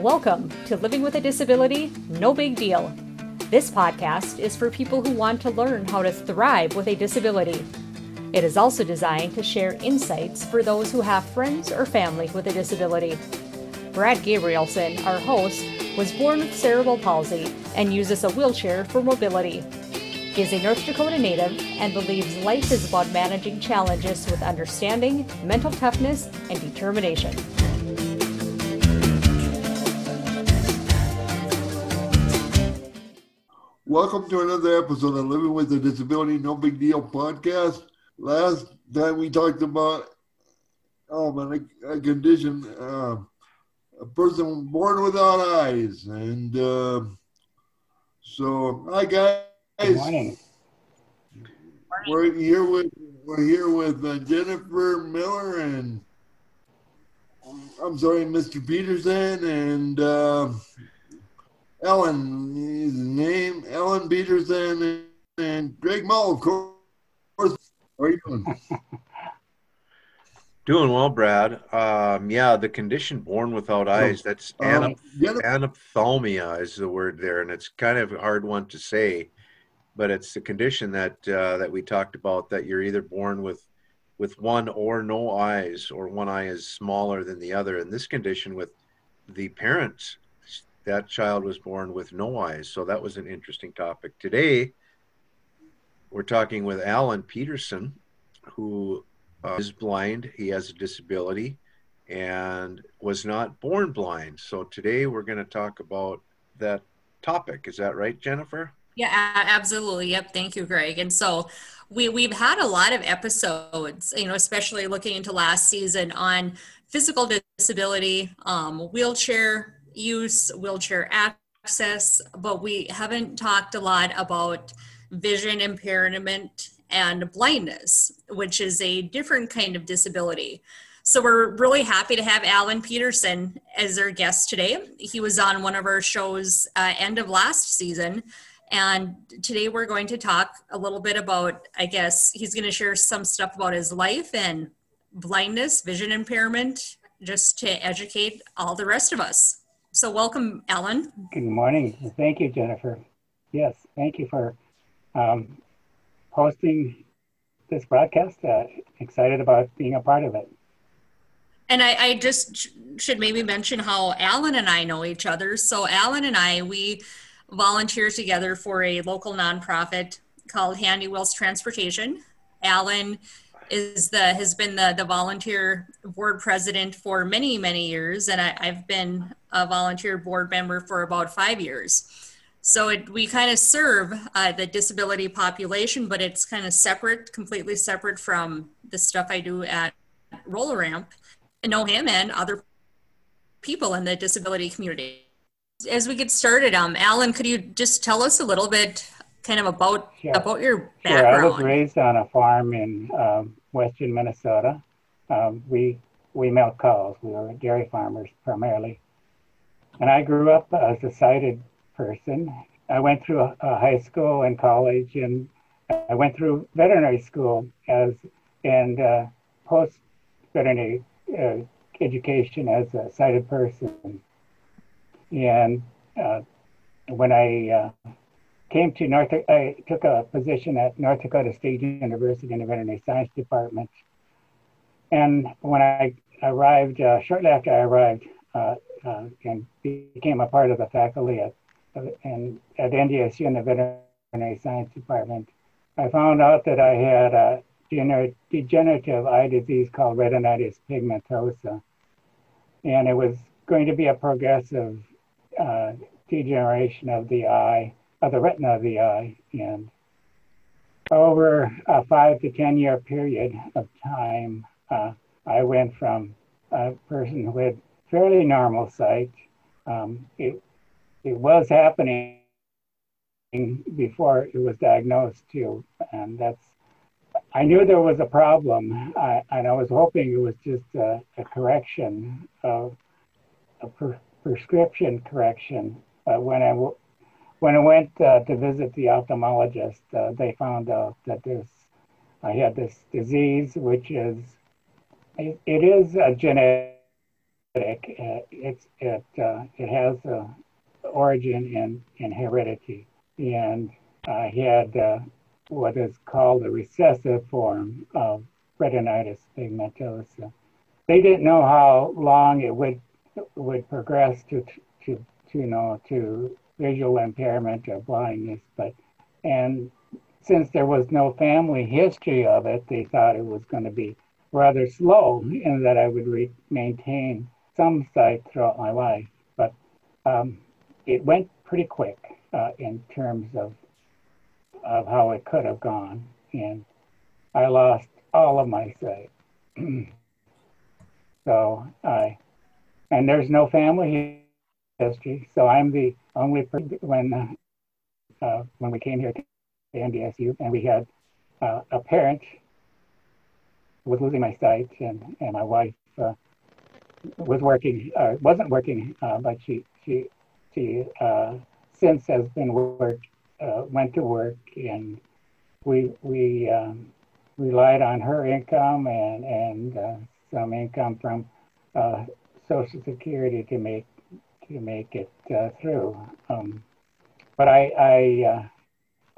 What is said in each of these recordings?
Welcome to Living with a Disability No Big Deal. This podcast is for people who want to learn how to thrive with a disability. It is also designed to share insights for those who have friends or family with a disability. Brad Gabrielson, our host, was born with cerebral palsy and uses a wheelchair for mobility. Is a North Dakota native and believes life is about managing challenges with understanding, mental toughness, and determination. Welcome to another episode of Living with a Disability No Big Deal podcast. Last time we talked about oh a, a condition, uh, a person born without eyes, and uh, so hi guys. Morning. We're here with we're here with uh, Jennifer Miller and I'm sorry, Mr. Peterson and. Uh, Ellen, his name, Ellen Peterson, and, and Greg Mull, of course. How are you doing? Doing well, Brad. Um, yeah, the condition born without eyes, that's um, anophthalmia is the word there, and it's kind of a hard one to say, but it's the condition that uh, that we talked about that you're either born with with one or no eyes, or one eye is smaller than the other. In this condition, with the parents that child was born with no eyes. So that was an interesting topic. Today, we're talking with Alan Peterson, who uh, is blind. He has a disability and was not born blind. So today we're going to talk about that topic. Is that right, Jennifer? Yeah, absolutely. Yep. Thank you, Greg. And so we we've had a lot of episodes, you know, especially looking into last season on physical disability, um, wheelchair use, wheelchair access, but we haven't talked a lot about vision impairment and blindness, which is a different kind of disability. So we're really happy to have Alan Peterson as our guest today. He was on one of our shows uh, end of last season. And today we're going to talk a little bit about, I guess, he's going to share some stuff about his life and blindness, vision impairment, just to educate all the rest of us. So, welcome, Alan. Good morning. Thank you, Jennifer. Yes, thank you for um, hosting this broadcast. Uh, excited about being a part of it. And I, I just sh- should maybe mention how Alan and I know each other. So, Alan and I, we volunteer together for a local nonprofit called Handy Wheels Transportation. Alan is the has been the the volunteer board president for many many years, and I, have been a volunteer board member for about five years. So it, we kind of serve uh, the disability population, but it's kind of separate, completely separate from the stuff I do at Roll-A-Ramp. I know him and other people in the disability community. As we get started, um, Alan, could you just tell us a little bit kind of about sure. about your background? Sure. I was raised on a farm in um, western Minnesota. Um, we we milk cows. We were dairy farmers primarily, and I grew up as a sighted person. I went through a, a high school and college, and I went through veterinary school as and uh, post veterinary uh, education as a sighted person. And uh, when I uh, came to North, I took a position at North Dakota State University in the veterinary science department. And when I arrived, uh, shortly after I arrived, uh, uh, and became a part of the faculty at, and at NDSU in the veterinary science department, I found out that I had a degenerative eye disease called retinitis pigmentosa. And it was going to be a progressive uh, degeneration of the eye of the retina of the eye. And over a five to 10 year period of time, uh, I went from a person who had fairly normal sight. Um, it, it was happening before it was diagnosed too. And that's, I knew there was a problem I, and I was hoping it was just a, a correction of a per, prescription correction. But when I when I went uh, to visit the ophthalmologist, uh, they found out that this I had this disease, which is it, it is a genetic. Uh, it's it uh, it has a origin in in heredity, and I had uh, what is called a recessive form of retinitis pigmentosa. They didn't know how long it would would progress to to to you know to visual impairment or blindness, but and since there was no family history of it, they thought it was going to be rather slow and that I would re- maintain some sight throughout my life. But um, it went pretty quick uh, in terms of of how it could have gone, and I lost all of my sight. so I, and there's no family history, so I'm the only person when uh, when we came here to NDSU, and we had uh, a parent was losing my sight, and and my wife uh, was working, uh, wasn't working, uh, but she she she uh, since has been work uh, went to work, and we we um, relied on her income and and uh, some income from uh, Social Security to make to make it uh, through. Um, but I I uh,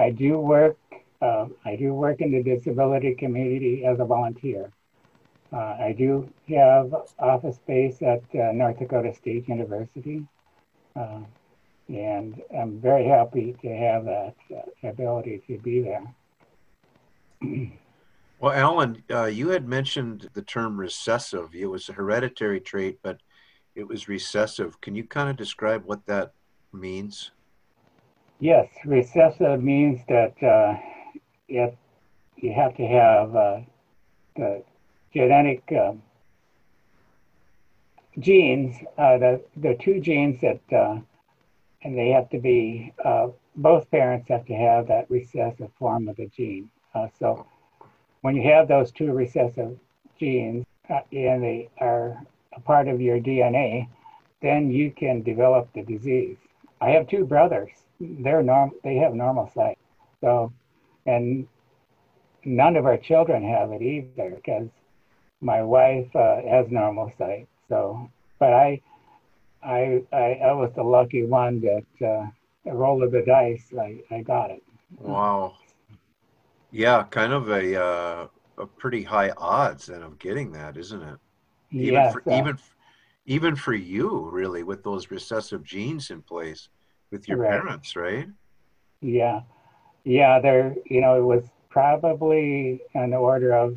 I do work uh, I do work in the disability community as a volunteer. I do have office space at North Dakota State University and I'm very happy to have that uh, ability to be there. well, Alan, uh, you had mentioned the term recessive. It was a hereditary trait, but it was recessive. Can you kind of describe what that means? Yes, recessive means that uh, it, you have to have uh, the genetic um, genes, uh, the, the two genes that uh, and they have to be uh, both parents have to have that recessive form of the gene. Uh, so when you have those two recessive genes uh, and they are a part of your DNA, then you can develop the disease. I have two brothers. They're norm. They have normal sight. So, and none of our children have it either because my wife uh, has normal sight. So, but I I, I, I was the lucky one that uh, roll of the dice, I, I got it. Wow. Yeah, kind of a uh, a pretty high odds then of getting that, isn't it? Even yes, for, uh, even even for you, really, with those recessive genes in place with your right. parents, right? Yeah, yeah. There, you know, it was probably an order of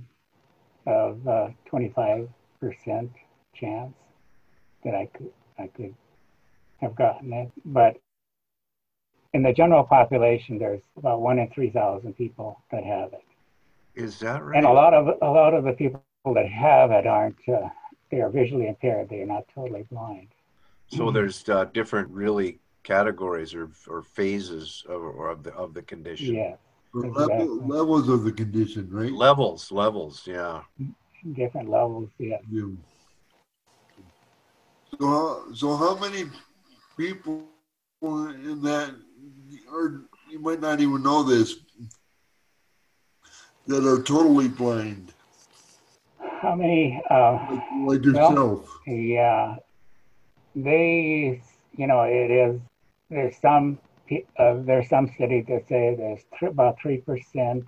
of uh, twenty five percent chance that I could I could have gotten it. But in the general population, there's about one in 3,000 people that have it. Is that right? And a lot of a lot of the people that have it aren't. Uh, they are visually impaired. They are not totally blind. So there's uh, different, really, categories or, or phases of, of the of the condition. Yeah. Exactly. Level, levels of the condition, right? Levels, levels, yeah. Different levels, yeah. yeah. So, so how many people in that, or you might not even know this, that are totally blind? How many? Uh, like, like yourself. Well, yeah, they, you know, it is. There's some. Uh, there's some studies that say there's th- about three percent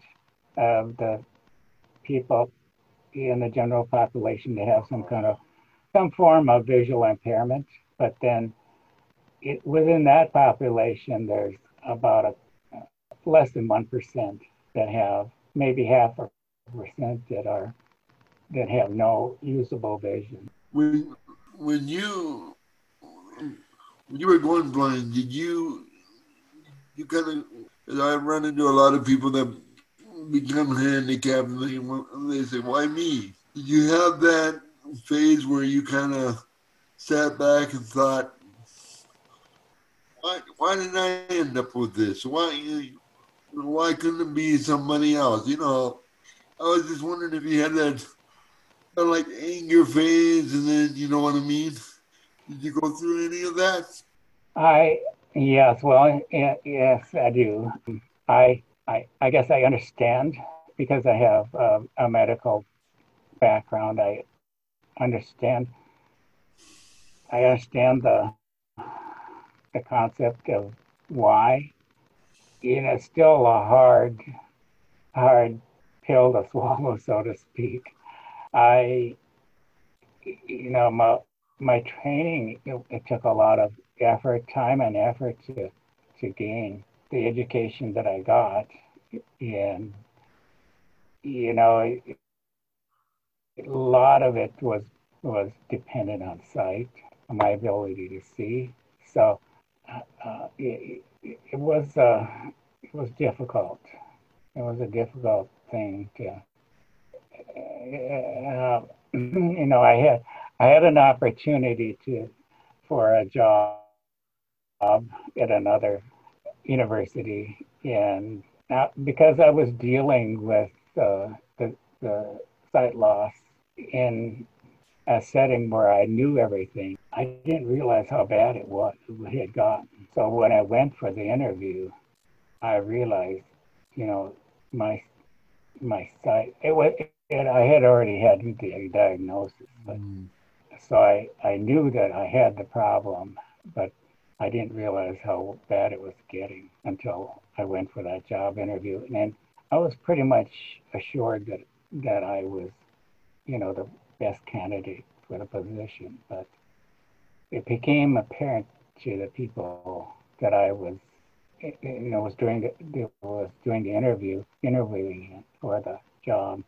of the people in the general population that have some kind of some form of visual impairment, but then it, within that population, there's about a, uh, less than 1% that have maybe half a percent that are that have no usable vision. When when you when you were going blind, did you you kind of I run into a lot of people that become handicapped and they, they say, "Why me?" Did you have that phase where you kind of sat back and thought, why, why did I end up with this? Why, why couldn't it be somebody else? You know, I was just wondering if you had that of like anger phase, and then you know what I mean. Did you go through any of that? I yes, well, yes, I do. I I I guess I understand because I have uh, a medical background. I understand. I understand the the concept of why. You know, still a hard, hard pill to swallow, so to speak. I, you know, my my training it, it took a lot of effort, time, and effort to to gain the education that I got, and you know, a lot of it was was dependent on sight, my ability to see. So uh, it, it, was uh, it was difficult. It was a difficult thing to. Uh, you know, I had I had an opportunity to for a job at another university, and because I was dealing with uh, the the sight loss in a setting where I knew everything, I didn't realize how bad it was it had gotten. So when I went for the interview, I realized, you know, my my sight it was it, I had already had the diagnosis, but mm. so I I knew that I had the problem, but I didn't realize how bad it was getting until I went for that job interview, and I was pretty much assured that that I was, you know, the best candidate for the position. But it became apparent to the people that I was, you know, was doing the was doing the interview, interviewing for the job,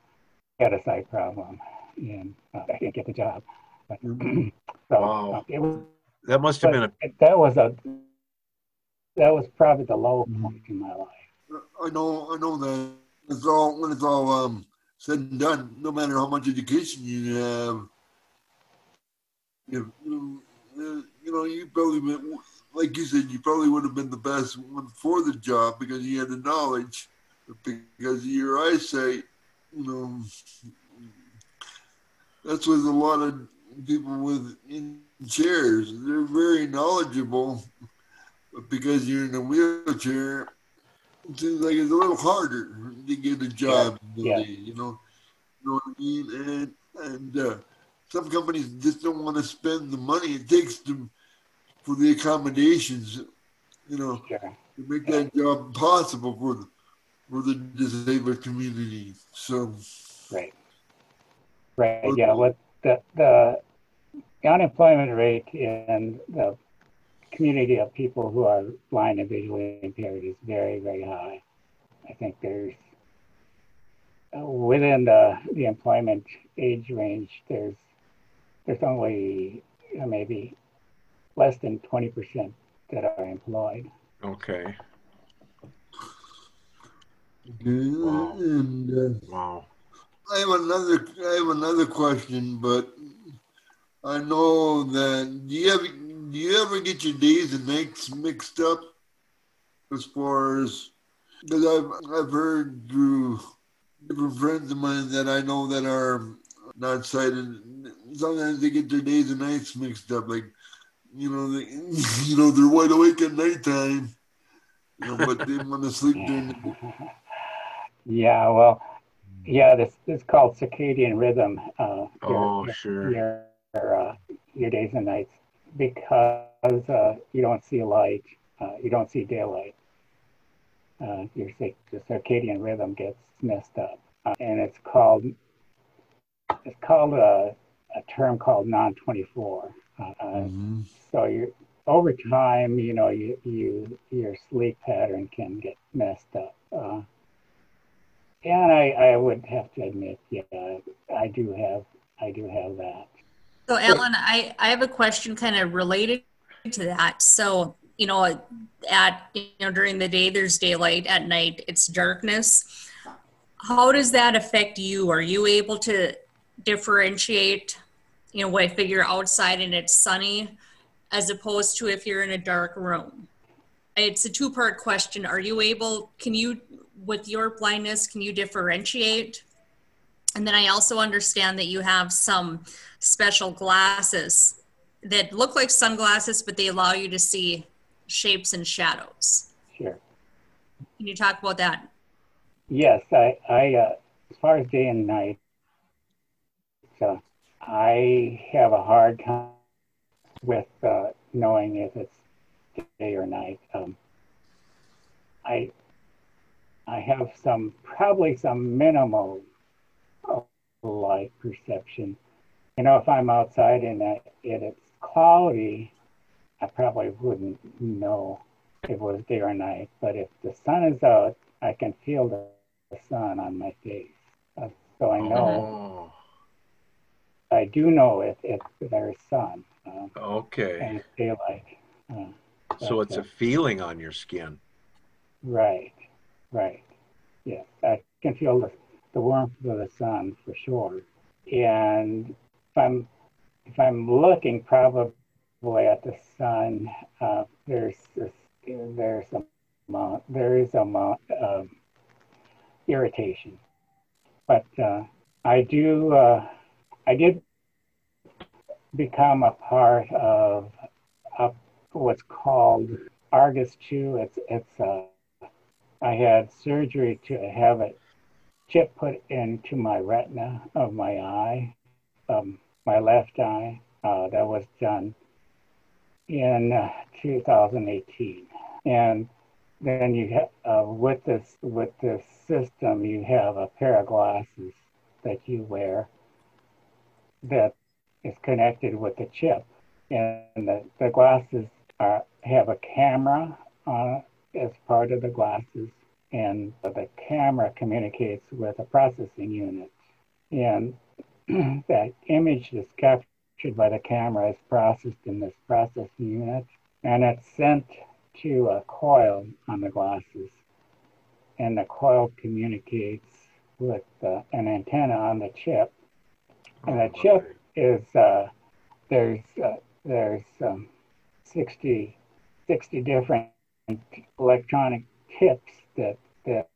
had a sight problem, and uh, I didn't get the job. But, so wow. Uh, it was, that must have been a that was a that was probably the low mm-hmm. point in my life. I know, I know that it's all when it's all um, said and done. No matter how much education you have, you, you know, you probably been, like you said, you probably would have been the best one for the job because you had the knowledge, because your eyesight, you know, that's with a lot of people with in chairs. They're very knowledgeable, but because you're in a wheelchair, seems like it's a little harder to get a job. Yeah. yeah. You know, you know what I mean? And and uh, some companies just don't want to spend the money it takes to for the accommodations, you know, sure. to make that job possible for the for the disabled community. So, right, right, yeah. What the the unemployment rate and the community of people who are blind and visually impaired is very, very high. I think there's uh, within the the employment age range, there's there's only you know, maybe less than 20% that are employed. Okay. Wow. And, uh, wow. I have another. I have another question, but I know that. Do you ever do you ever get your days and nights mixed up? As far as because I've I've heard through different friends of mine that I know that are not sighted. Sometimes they get their days and nights mixed up. Like, you know, they, you know, they're wide awake at nighttime, you know, but they want to sleep during the Yeah, well, yeah, this, this is called circadian rhythm. Uh, oh, your, sure. Your, uh, your days and nights because uh, you don't see light, uh, you don't see daylight. Uh, your the circadian rhythm gets messed up, uh, and it's called it's called a, a term called non-24. Uh, mm-hmm. So you over time, you know, you, you your sleep pattern can get messed up. Uh, and I, I would have to admit, yeah, I do have I do have that. So, Alan, I, I have a question kind of related to that. So, you know, at you know during the day there's daylight, at night it's darkness. How does that affect you? Are you able to differentiate, you know, what I figure outside and it's sunny as opposed to if you're in a dark room? It's a two part question. Are you able, can you, with your blindness, can you differentiate? And then I also understand that you have some special glasses that look like sunglasses, but they allow you to see shapes and shadows. Sure. Can you talk about that? Yes, I, I uh, as far as day and night, uh, I have a hard time with uh, knowing if it's day or night. Um, I I have some probably some minimal light perception. You know, if I'm outside and it, it's cloudy, I probably wouldn't know if it was day or night. But if the sun is out, I can feel the, the sun on my face. Uh, so I know. Oh. I do know if, if there's sun. Uh, okay. And it's daylight. Uh, so it's a feeling on your skin. Right, right. Yes, I can feel the, the warmth of the sun for sure. And if I'm if I'm looking probably at the sun, uh, there's there's a amount there is a amount of irritation. But uh, I do uh, I did become a part of, of what's called Argus 2. It's it's uh, I had surgery to have a chip put into my retina of my eye, um, my left eye. Uh, that was done in uh, 2018, and then you have uh, with this with this system, you have a pair of glasses that you wear that is connected with the chip, and the, the glasses are, have a camera on as part of the glasses, and the camera communicates with a processing unit, and that image is captured by the camera is processed in this processing unit, and it's sent to a coil on the glasses, and the coil communicates with uh, an antenna on the chip, and the chip is uh, there's uh, there's um, 60, 60 different electronic tips that that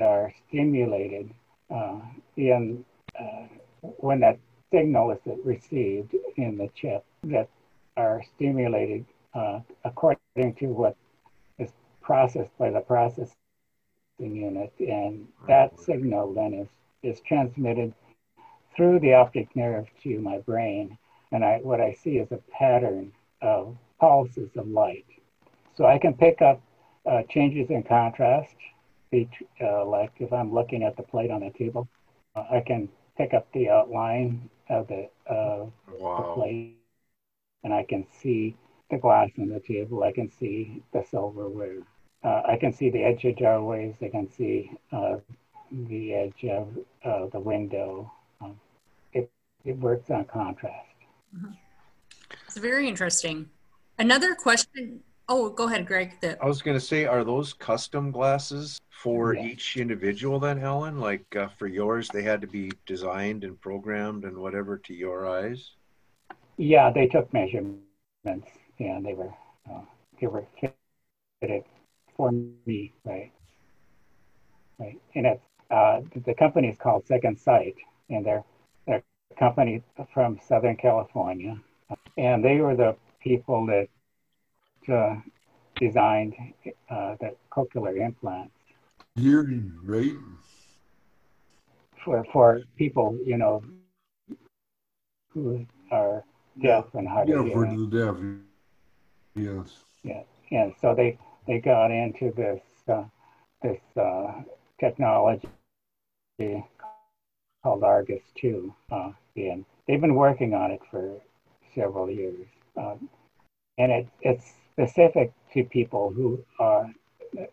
are stimulated uh, in uh, when that signal is received in the chip that are stimulated uh, according to what is processed by the processing unit, and that signal then is is transmitted through the optic nerve to my brain, and I, what I see is a pattern of pulses of light. So I can pick up uh, changes in contrast, uh, like if I'm looking at the plate on the table, uh, I can pick up the outline of the, wow. the plate, and I can see the glass on the table. I can see the silverware. Uh, I can see the edge of doorways. I can see uh, the edge of uh, the window it works on contrast. Mm-hmm. It's very interesting. Another question. Oh, go ahead, Greg. The- I was going to say, are those custom glasses for yeah. each individual then, Helen? Like uh, for yours, they had to be designed and programmed and whatever to your eyes? Yeah, they took measurements and they were uh, they were fitted for me, right? Right, and it's uh, the company is called Second Sight, and they're a company from Southern California, and they were the people that uh, designed uh, the cochlear implants. Hearing, right? For for people, you know, who are deaf and hard yeah, for the deaf. Yes. Yeah, and so they they got into this uh, this uh, technology called Argus 2. Uh, and they've been working on it for several years. Um, and it, it's specific to people who are, it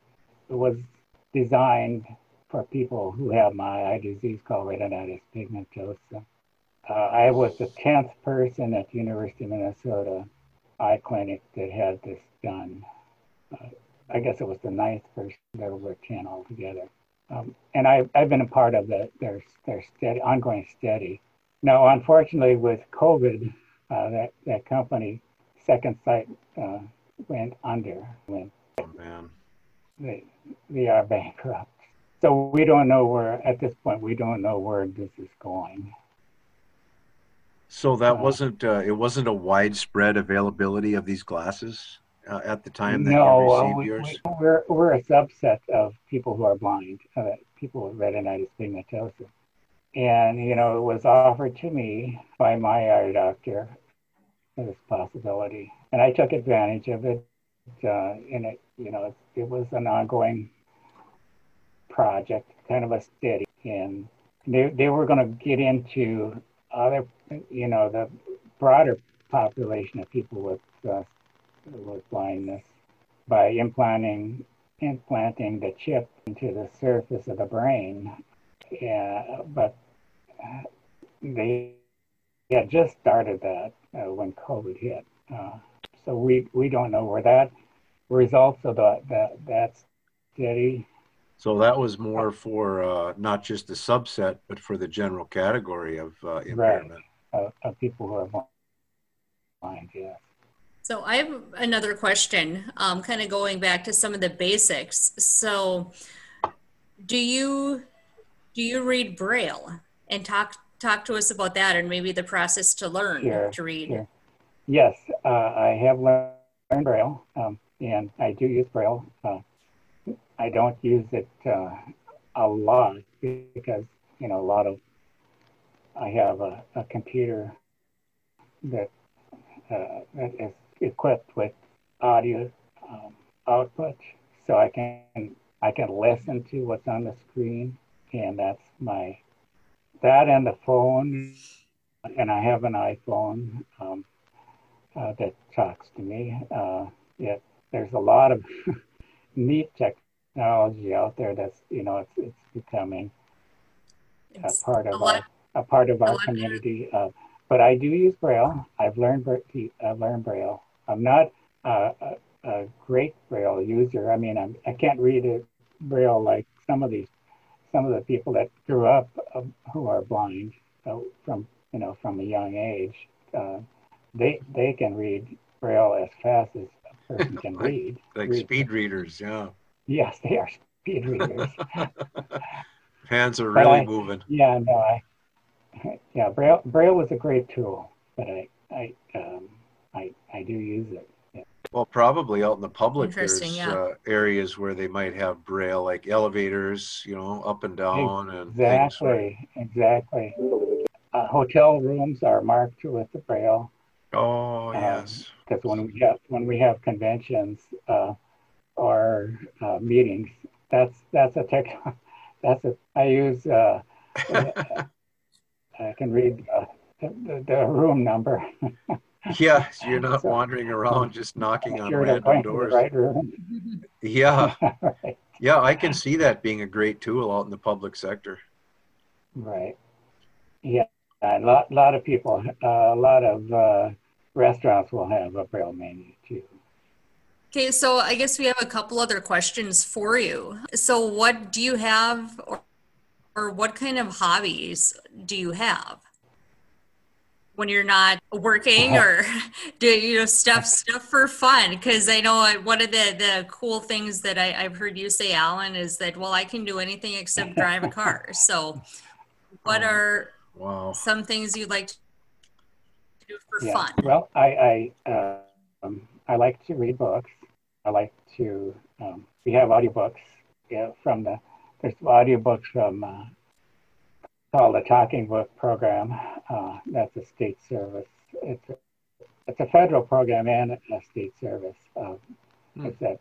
was designed for people who have my eye disease called retinitis pigmentosa. Uh, I was the 10th person at the University of Minnesota eye clinic that had this done. Uh, I guess it was the ninth person. There were 10 altogether. Um, and I, I've been a part of the, their, their steady, ongoing study. Now, unfortunately, with COVID, uh, that, that company, Second Sight, uh, went under. Went, oh, man. They, they are bankrupt. So we don't know where, at this point, we don't know where this is going. So that uh, wasn't, uh, it wasn't a widespread availability of these glasses? uh, at the time that no, you received we, yours? We, are we're a subset of people who are blind, uh, people with retinitis pigmentosa. and you know, it was offered to me by my eye doctor this possibility, and I took advantage of it. Uh, it, you know, it, it was an ongoing project, kind of a study, and they they were going to get into other, you know, the broader population of people with uh, with blindness by implanting implanting the chip into the surface of the brain. Yeah, but they had just started that uh, when COVID hit. Uh, so we, we don't know where that results of that, that, that study. So that was more for uh, not just the subset, but for the general category of uh, impairment. Right, of people who are blind, yeah. So I have another question, um, kind of going back to some of the basics. So, do you do you read Braille and talk talk to us about that and maybe the process to learn sure, to read? Sure. Yes, uh, I have learned Braille, um, and I do use Braille. Uh, I don't use it uh, a lot because you know a lot of I have a, a computer that uh, that is equipped with audio um, output, so I can I can listen to what's on the screen, and that's my that and the phone, and I have an iPhone um, uh, that talks to me. Uh, it, there's a lot of neat technology out there that's you know it's it's becoming a part of a our a part of our community. Uh, but I do use Braille. I've learned I've learned Braille. I'm not a, a great Braille user. I mean, I'm, I can't read it Braille like some of these, some of the people that grew up uh, who are blind uh, from you know from a young age. They they can read Braille as fast as a person can like, read. Like read. speed readers, yeah. Yes, they are speed readers. Hands are really I, moving. Yeah, no, I yeah, Braille Braille was a great tool, but I I um, I, I do use it. Yeah. Well, probably out in the public, there's yeah. uh, areas where they might have braille, like elevators, you know, up and down, and exactly, exactly. Uh, hotel rooms are marked with the braille. Oh um, yes. Because when we have when we have conventions uh, or uh, meetings, that's that's a tech. That's a I use. Uh, I can read uh, the, the room number. yeah, so you're not so, wandering around just knocking on random doors. Right yeah. right. Yeah, I can see that being a great tool out in the public sector. Right. Yeah, a lot, lot of people, uh, a lot of uh, restaurants will have a braille menu too. Okay, so I guess we have a couple other questions for you. So, what do you have, or, or what kind of hobbies do you have? when you're not working or do you know stuff stuff for fun because i know one of the the cool things that I, have heard you say alan is that well i can do anything except drive a car so what oh, are wow. some things you'd like to do for yeah. fun well i i uh, um, i like to read books i like to um, we have audiobooks yeah, from the there's audiobooks from uh, called the Talking Book Program. Uh, that's a state service. It's a, it's a federal program and a state service. Um, hmm. It's at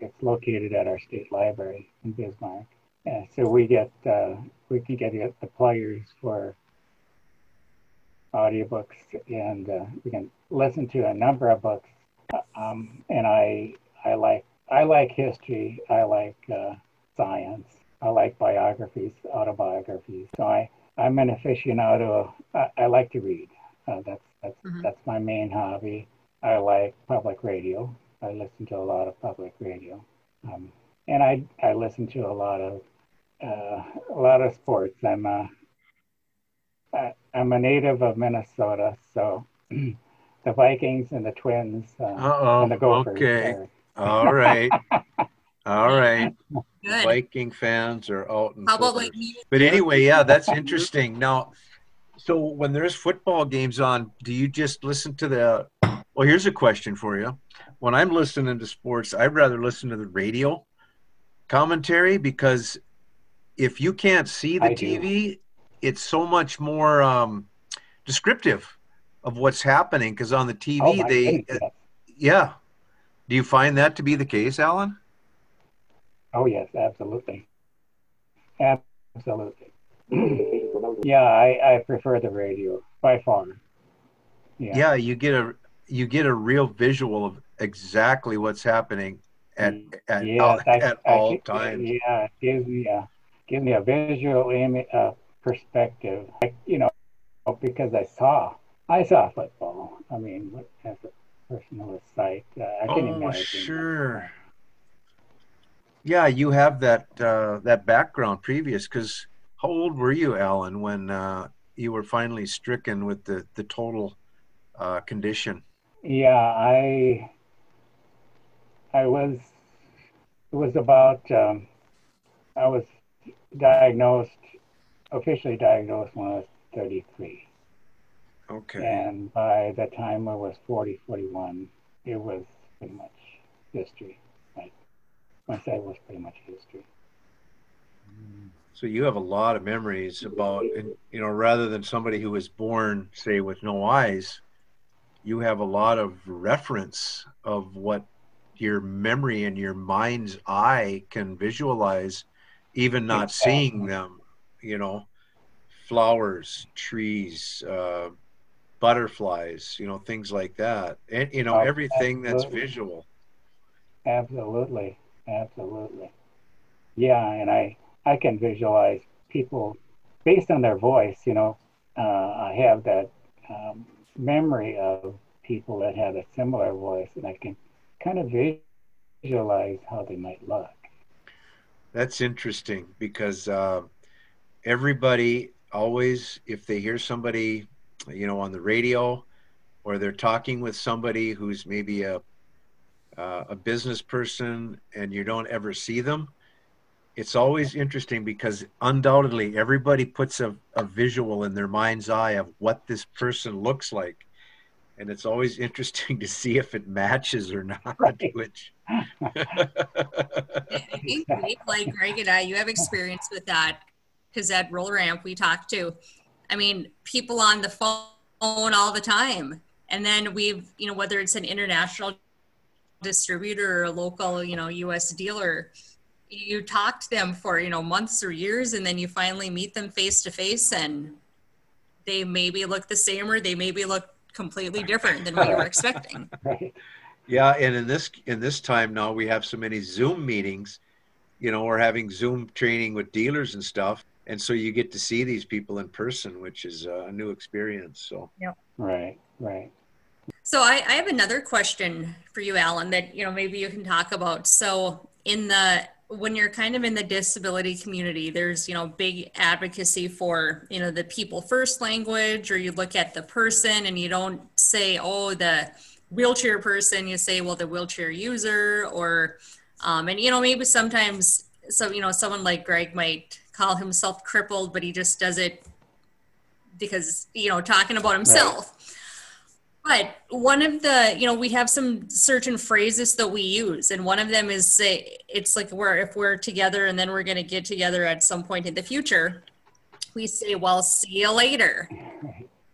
it's located at our state library in Bismarck. And so we get uh, we can get the players for audiobooks and uh, we can listen to a number of books. Um, and I I like I like history. I like uh, science. I like biographies, autobiographies. So I, I'm an aficionado. I, I like to read. Uh, that's that's mm-hmm. that's my main hobby. I like public radio. I listen to a lot of public radio, um, and I I listen to a lot of uh, a lot of sports. I'm a I, I'm a native of Minnesota, so the Vikings and the Twins uh, and the Gophers. Okay. Are, All right. All right. Good. Viking fans are out. How about like? But anyway, yeah, that's interesting. Now, so when there's football games on, do you just listen to the? Well, here's a question for you. When I'm listening to sports, I'd rather listen to the radio commentary because if you can't see the I TV, do. It's so much more um, descriptive of what's happening because on the TV oh they, uh, yeah. Do you find that to be the case, Alan? Oh yes, absolutely, absolutely. yeah, I, I prefer the radio by far. Yeah. yeah, you get a you get a real visual of exactly what's happening at at, yes, all, I, at I, all I, times. Yeah, gives me a gives me a visual image, uh, perspective. you know, because I saw I saw football. I mean, as a personal sight, uh, I can oh, imagine. sure. Yeah, you have that uh, that background previous because how old were you, Alan, when uh, you were finally stricken with the the total uh, condition? Yeah, I I was it was about um, I was diagnosed officially diagnosed when I was 33. Okay. And by the time I was 40, 41, it was pretty much history. Like I said, it was pretty much history. So you have a lot of memories about, you know, rather than somebody who was born, say, with no eyes, you have a lot of reference of what your memory and your mind's eye can visualize, even not exactly. seeing them. You know, flowers, trees, uh, butterflies, you know, things like that. And you know, oh, everything absolutely. that's visual. Absolutely, absolutely. Yeah, and I I can visualize people based on their voice. You know, uh, I have that um, memory of people that have a similar voice, and I can kind of visualize how they might look. That's interesting because uh, everybody always, if they hear somebody, you know, on the radio, or they're talking with somebody who's maybe a uh, a business person and you don't ever see them, it's always interesting because undoubtedly everybody puts a, a visual in their mind's eye of what this person looks like and it's always interesting to see if it matches or not. Right. Which I think, like Greg and I, you have experience with that at Roll-A-Ramp we talk to. I mean, people on the phone all the time, and then we've, you know, whether it's an international distributor or a local, you know, U.S. dealer, you talk to them for you know months or years, and then you finally meet them face to face, and they maybe look the same or they maybe look completely different than what you were expecting. Yeah, and in this in this time now we have so many Zoom meetings. You know, we're having Zoom training with dealers and stuff, and so you get to see these people in person, which is a new experience. So. Yeah. Right. Right. So I, I have another question for you, Alan, that you know maybe you can talk about. So in the when you're kind of in the disability community there's you know big advocacy for you know the people first language or you look at the person and you don't say oh the wheelchair person you say well the wheelchair user or um, and you know maybe sometimes so you know someone like greg might call himself crippled but he just does it because you know talking about himself right but one of the, you know, we have some certain phrases that we use, and one of them is say it's like we're if we're together and then we're going to get together at some point in the future, we say, "Well, see you later."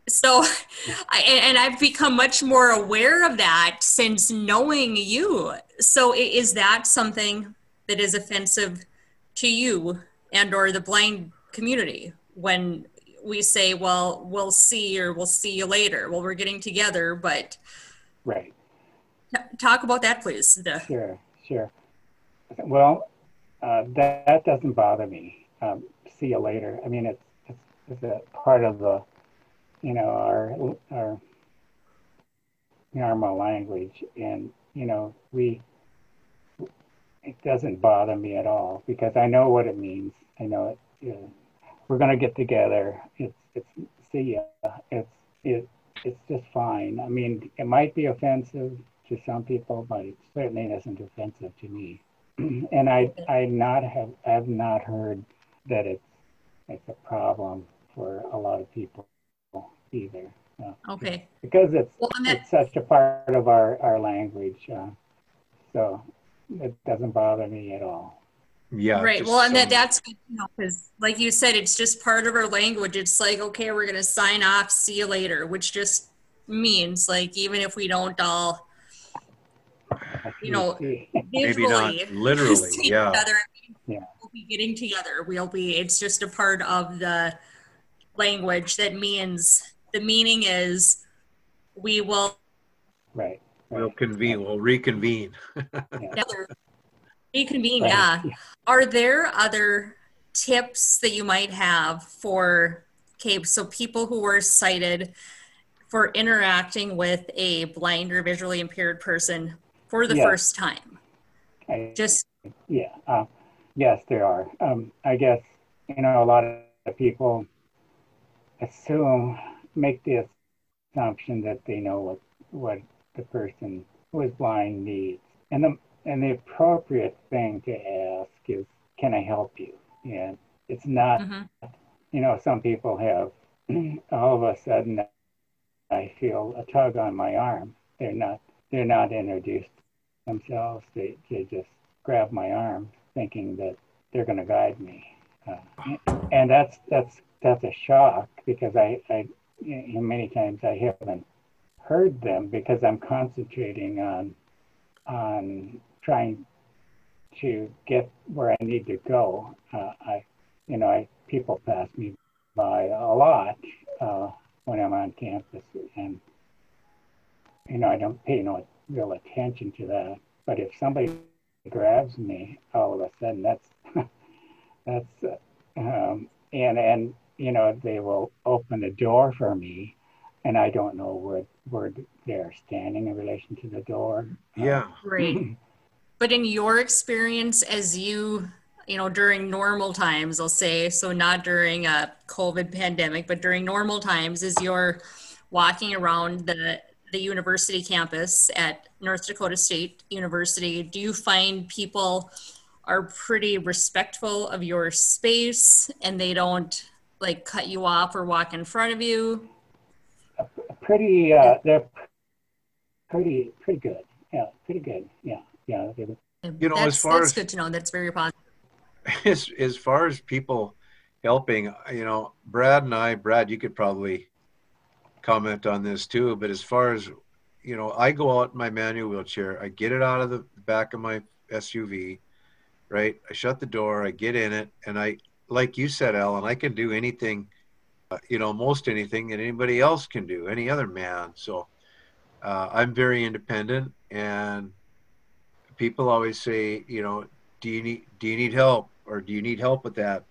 So, I, and I've become much more aware of that since knowing you. So, is that something that is offensive to you and or the blind community when we say, well, we'll see or we'll see you later. Well, we're getting together, but. Right. talk about that, please. The... Sure, sure. Well, uh, that, that, doesn't bother me. Um, see you later. I mean, it's, it's, it's a part of the, you know, our, our normal language. And, you know, we, it doesn't bother me at all because I know what it means. I know it. You know, we're going to get together. It's, it's, see ya. It's, it, it's just fine. I mean, it might be offensive to some people, but it certainly isn't offensive to me. and I, I not have, I have not heard that it's, it's a problem for a lot of people either. Okay. Because it's, well, it's such a part of our, our language. Uh, so it doesn't bother me at all. Yeah. Right. Well, and that that's good you know because, like you said, it's just part of our language. It's like, okay, we're gonna sign off. See you later, which just means like even if we don't all, you know, maybe not literally, yeah. Together, yeah. We'll be getting together. We'll be. It's just a part of the language that means the meaning is we will. Right. We'll convene. We'll reconvene. Reconvene, yeah. Are there other tips that you might have for okay, so people who were sighted for interacting with a blind or visually impaired person for the yes. first time? I, Just yeah, uh, yes, there are. Um, I guess you know a lot of people assume make the assumption that they know what what the person who is blind needs, and the and the appropriate thing to ask is, "Can I help you?" And it's not, mm-hmm. you know, some people have all of a sudden I feel a tug on my arm. They're not they're not introduced themselves. They they just grab my arm, thinking that they're going to guide me, uh, and that's that's that's a shock because I I many times I haven't heard them because I'm concentrating on on trying to get where I need to go. Uh, I you know I people pass me by a lot. Uh, when I'm on campus. And, you know, I don't pay no real attention to that. But if somebody grabs me all of a sudden, that's, that's, uh, um, and, and, you know, they will open the door for me and I don't know where, where they're standing in relation to the door. Yeah. Um, Great. but in your experience as you you know, during normal times, I'll say, so not during a COVID pandemic, but during normal times, as you're walking around the the university campus at North Dakota State University, do you find people are pretty respectful of your space and they don't like cut you off or walk in front of you? Pretty, uh, they're pretty, pretty good. Yeah, pretty good. Yeah, yeah. You know, that's, as far that's as good to know. That's very positive. as as far as people helping, you know, Brad and I, Brad, you could probably comment on this too. But as far as you know, I go out in my manual wheelchair, I get it out of the back of my SUV, right? I shut the door, I get in it, and I, like you said, Alan, I can do anything, you know, most anything that anybody else can do, any other man. So uh, I'm very independent, and people always say, you know, do you need do you need help? or do you need help with that?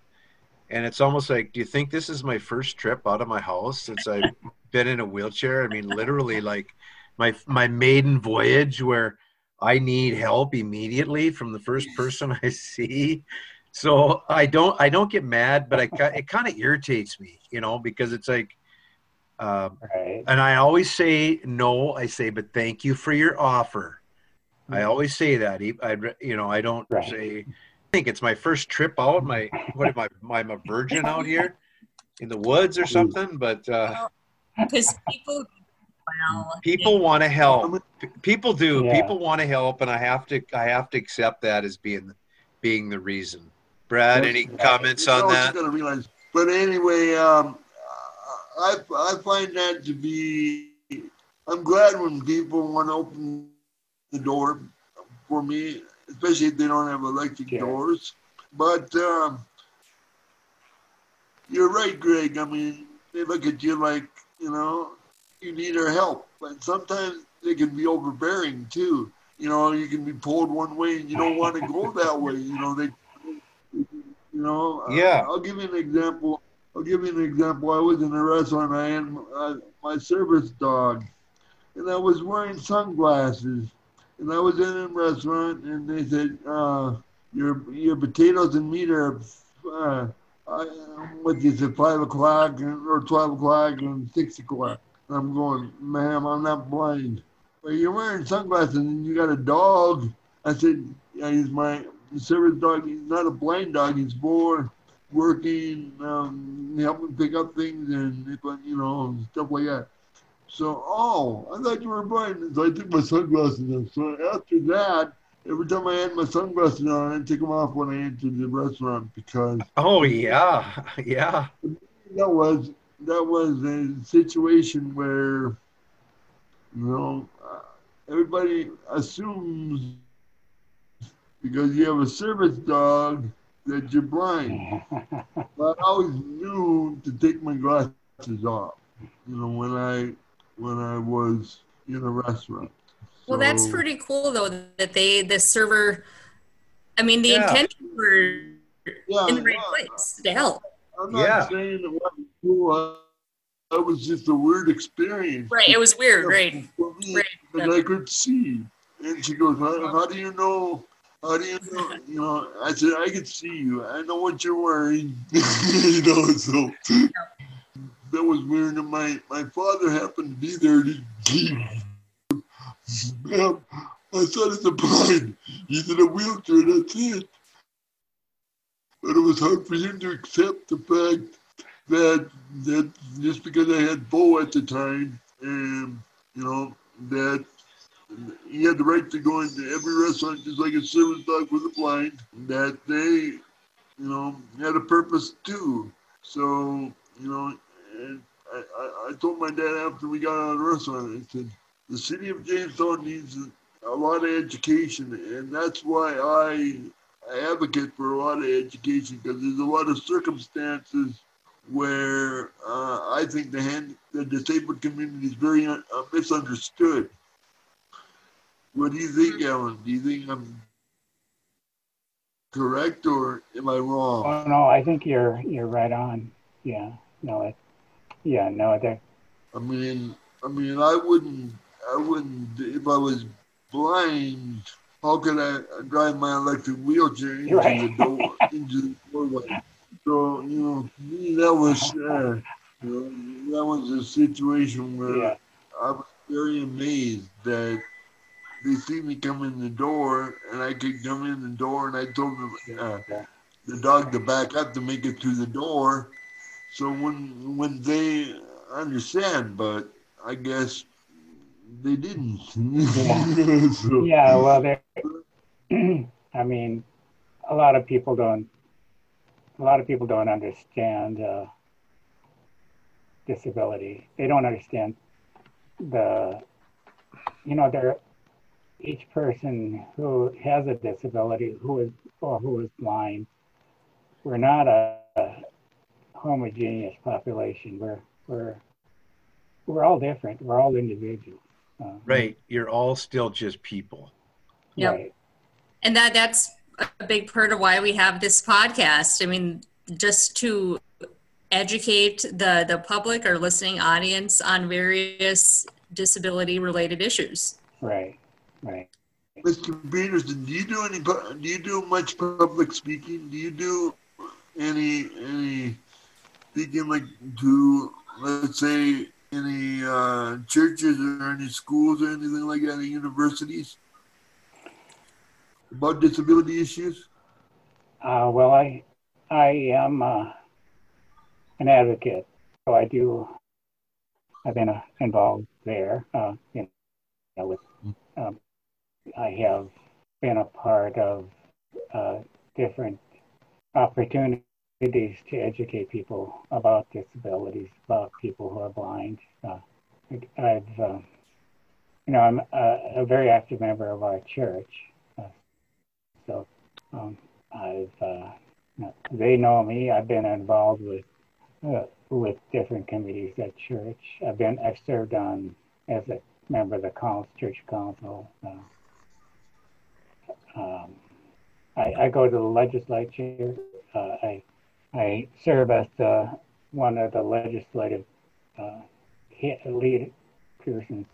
And it's almost like, do you think this is my first trip out of my house since I've been in a wheelchair? I mean, literally, like my my maiden voyage where I need help immediately from the first person I see. So I don't I don't get mad, but I it kind of irritates me, you know, because it's like, uh, right. and I always say no. I say, but thank you for your offer. Mm-hmm. I always say that. I, you know, I don't right. say think it's my first trip out. My what am I? I'm a virgin out here in the woods or something. But because uh, people well, people want to help. People do. Yeah. People want to help, and I have to. I have to accept that as being being the reason. Brad, any comments on that? Gonna realize, but anyway, um, I I find that to be. I'm glad when people want to open the door for me especially if they don't have electric yeah. doors. But um, you're right, Greg. I mean, they look at you like, you know, you need our help. But sometimes they can be overbearing too. You know, you can be pulled one way and you don't want to go that way. You know, they, you know. Uh, yeah. I'll give you an example. I'll give you an example. I was in a restaurant. I had uh, my service dog, and I was wearing sunglasses and I was in a restaurant, and they said, uh, "Your your potatoes and meat are." Uh, I, what you said, five o'clock or twelve o'clock and six o'clock. And I'm going, ma'am, I'm not blind. But you're wearing sunglasses and you got a dog. I said, yeah, he's my service dog. He's not a blind dog. He's more working, um, helping pick up things and you know stuff like that. So, oh, I thought you were blind. So I took my sunglasses off. So after that, every time I had my sunglasses on, I'd take them off when I entered the restaurant because. Oh yeah, yeah. That was that was a situation where, you know, uh, everybody assumes because you have a service dog that you're blind. but I always knew to take my glasses off. You know, when I when I was in a restaurant. Well, that's pretty cool though that they the server. I mean, the yeah. intention were yeah, in the right yeah. place to help. I'm not yeah. saying it wasn't cool. That was just a weird experience. Right, it was weird, right? For me, right. I could see. And she goes, how, how, do you know? How do you know? You know, I said, I can see you. I know what you're wearing. you know, so that was weird. And my, my father happened to be there. He, Ma'am, my son is a blind. He's in a wheelchair, that's it. But it was hard for him to accept the fact that that just because I had Bo at the time, and you know that he had the right to go into every restaurant just like a service dog for the blind. That they, you know, had a purpose too. So you know, and I, I, I told my dad after we got out of the restaurant, I said, the city of Jamestown needs a lot of education, and that's why I, I advocate for a lot of education because there's a lot of circumstances where uh, I think the hand, the disabled community is very uh, misunderstood. What do you think, Alan? Do you think I'm correct or am I wrong? Oh no, I think you're you're right on. Yeah, no, it, yeah, no, that. I mean, I mean, I wouldn't I wouldn't, if I was blind, how could I drive my electric wheelchair into right. the door, into the doorway? So, you know, me, that was, uh, you know, that was a situation where yeah. I was very amazed that they see me come in the door and I could come in the door and I told them, uh, the dog to back up to make it through the door. So when when they understand, but I guess they didn't. yeah. yeah, well, I mean, a lot of people don't. A lot of people don't understand uh, disability. They don't understand the, you know, they're each person who has a disability, who is or who is blind, we're not a, a homogeneous population. We're we're we're all different. We're all individuals. Um, right. You're all still just people. Yep. Right. And that that's a big part of why we have this podcast. I mean, just to educate the the public or listening audience on various disability related issues. Right. Right. Mr. Peterson, do you do any? Do you do much public speaking? Do you do any any speaking like to let's say any uh, churches or any schools or anything like that, any universities about disability issues? Uh, well, I I am uh, an advocate, so I do. I've been uh, involved there. Uh, you know, with um, I have been a part of uh, different opportunities to educate people about disabilities, about people who are blind. Uh, I've, uh, you know, I'm a, a, very active member of our church. Uh, so um, I've, uh, they know me. I've been involved with uh, with different committees at church. I've been, I've served on as a member of the church council. Uh, um, I, I, go to the legislature. I I serve as the, one of the legislative uh, lead persons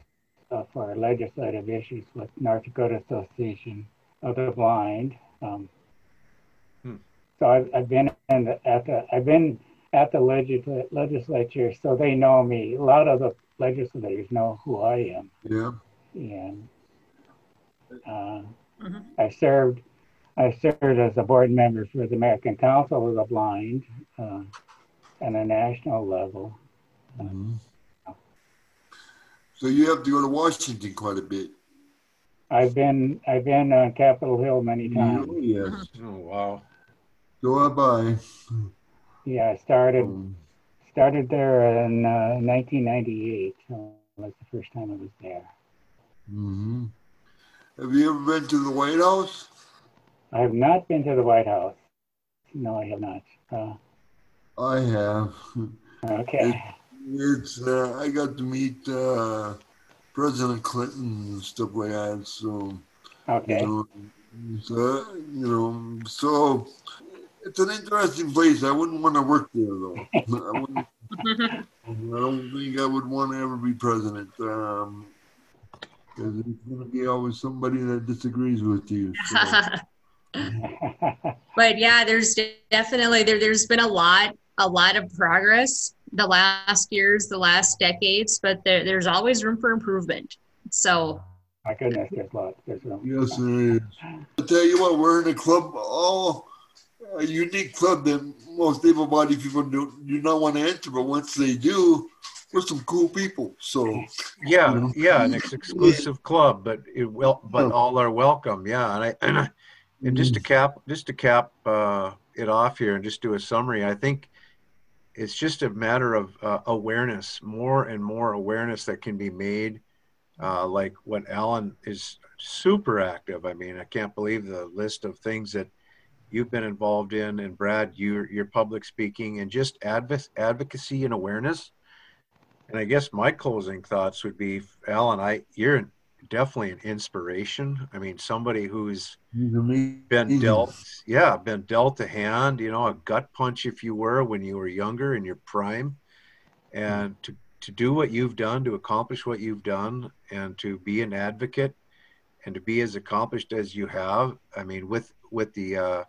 uh, for legislative issues with North Dakota Association of the Blind. Um, hmm. So I've, I've been in the, at the I've been at the legisl- legislature, so they know me. A lot of the legislators know who I am. Yeah. And uh, mm-hmm. I served I served as a board member for the American Council of the Blind uh, at a national level. Mm-hmm. So you have to go to Washington quite a bit. I've been I've been on Capitol Hill many times. Oh, yes. Oh wow. Go up by. Yeah, I started um, started there in uh, 1998. So was the first time I was there. Mm-hmm. Have you ever been to the White House? I have not been to the White House. No, I have not. Uh, I have. Okay. It, it's uh, I got to meet uh, President Clinton and stuff like that. So. Okay. You know, so, you know, so it's an interesting place. I wouldn't want to work there though. I, I don't think I would want to ever be president. Um, because there's going to be always somebody that disagrees with you. So. but yeah, there's definitely there. There's been a lot, a lot of progress the last years, the last decades, but there, there's always room for improvement. So. My goodness, there's lots. There's room. Yes, there is. I tell you what, we're in a club, all a unique club that most able-bodied people do, do not want to enter, but once they do, we're some cool people. So yeah, you know. yeah, an exclusive club, but it will, but all are welcome. Yeah, and I and, I, and just to mm. cap, just to cap uh, it off here, and just do a summary. I think it's just a matter of uh, awareness, more and more awareness that can be made. Uh, like what Alan is super active. I mean, I can't believe the list of things that you've been involved in, and Brad, your your public speaking and just adv- advocacy and awareness and I guess my closing thoughts would be, Alan, I you're definitely an inspiration. I mean, somebody who's been dealt, yeah, been dealt a hand, you know, a gut punch, if you were, when you were younger in your prime, and to to do what you've done, to accomplish what you've done, and to be an advocate, and to be as accomplished as you have. I mean, with with the uh,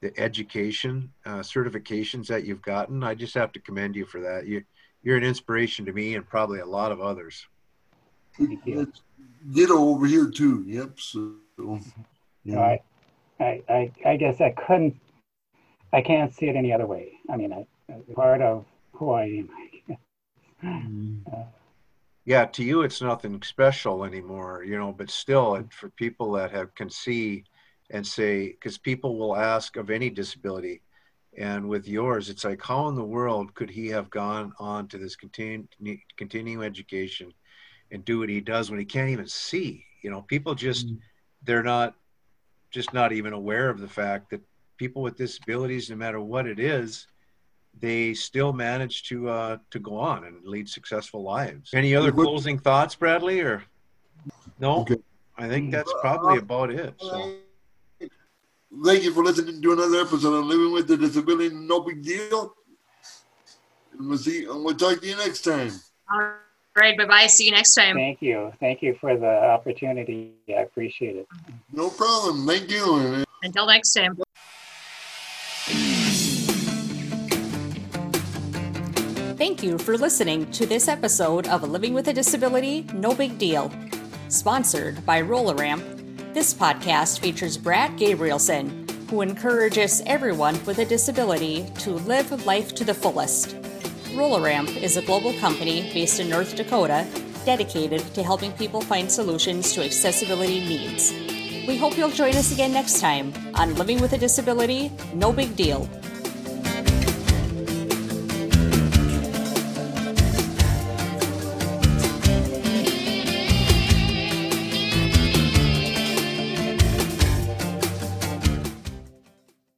the education uh, certifications that you've gotten, I just have to commend you for that. You you're an inspiration to me and probably a lot of others. Ditto over here too. Yep. So, yeah. I, I, I, I guess I couldn't. I can't see it any other way. I mean, I, part of who I am. Mm-hmm. uh, yeah, to you it's nothing special anymore, you know. But still, for people that have can see and say, because people will ask of any disability, and with yours, it's like, how in the world could he have gone on to this continue, continuing education and do what he does when he can't even see? You know, people just, mm-hmm. they're not, just not even aware of the fact that people with disabilities, no matter what it is, they still manage to uh, to go on and lead successful lives. Any other closing thoughts, Bradley? Or no? Okay. I think that's probably about it. So. Thank you for listening to another episode of Living with a Disability. No big deal. And we'll see. And we'll talk to you next time. All right. Bye bye. See you next time. Thank you. Thank you for the opportunity. I appreciate it. No problem. Thank you. Until next time. Thank you for listening to this episode of Living with a Disability No Big Deal, sponsored by Roll-A-Ramp this podcast features Brad Gabrielson, who encourages everyone with a disability to live life to the fullest. Roll-A-Ramp is a global company based in North Dakota dedicated to helping people find solutions to accessibility needs. We hope you'll join us again next time on Living with a Disability No Big Deal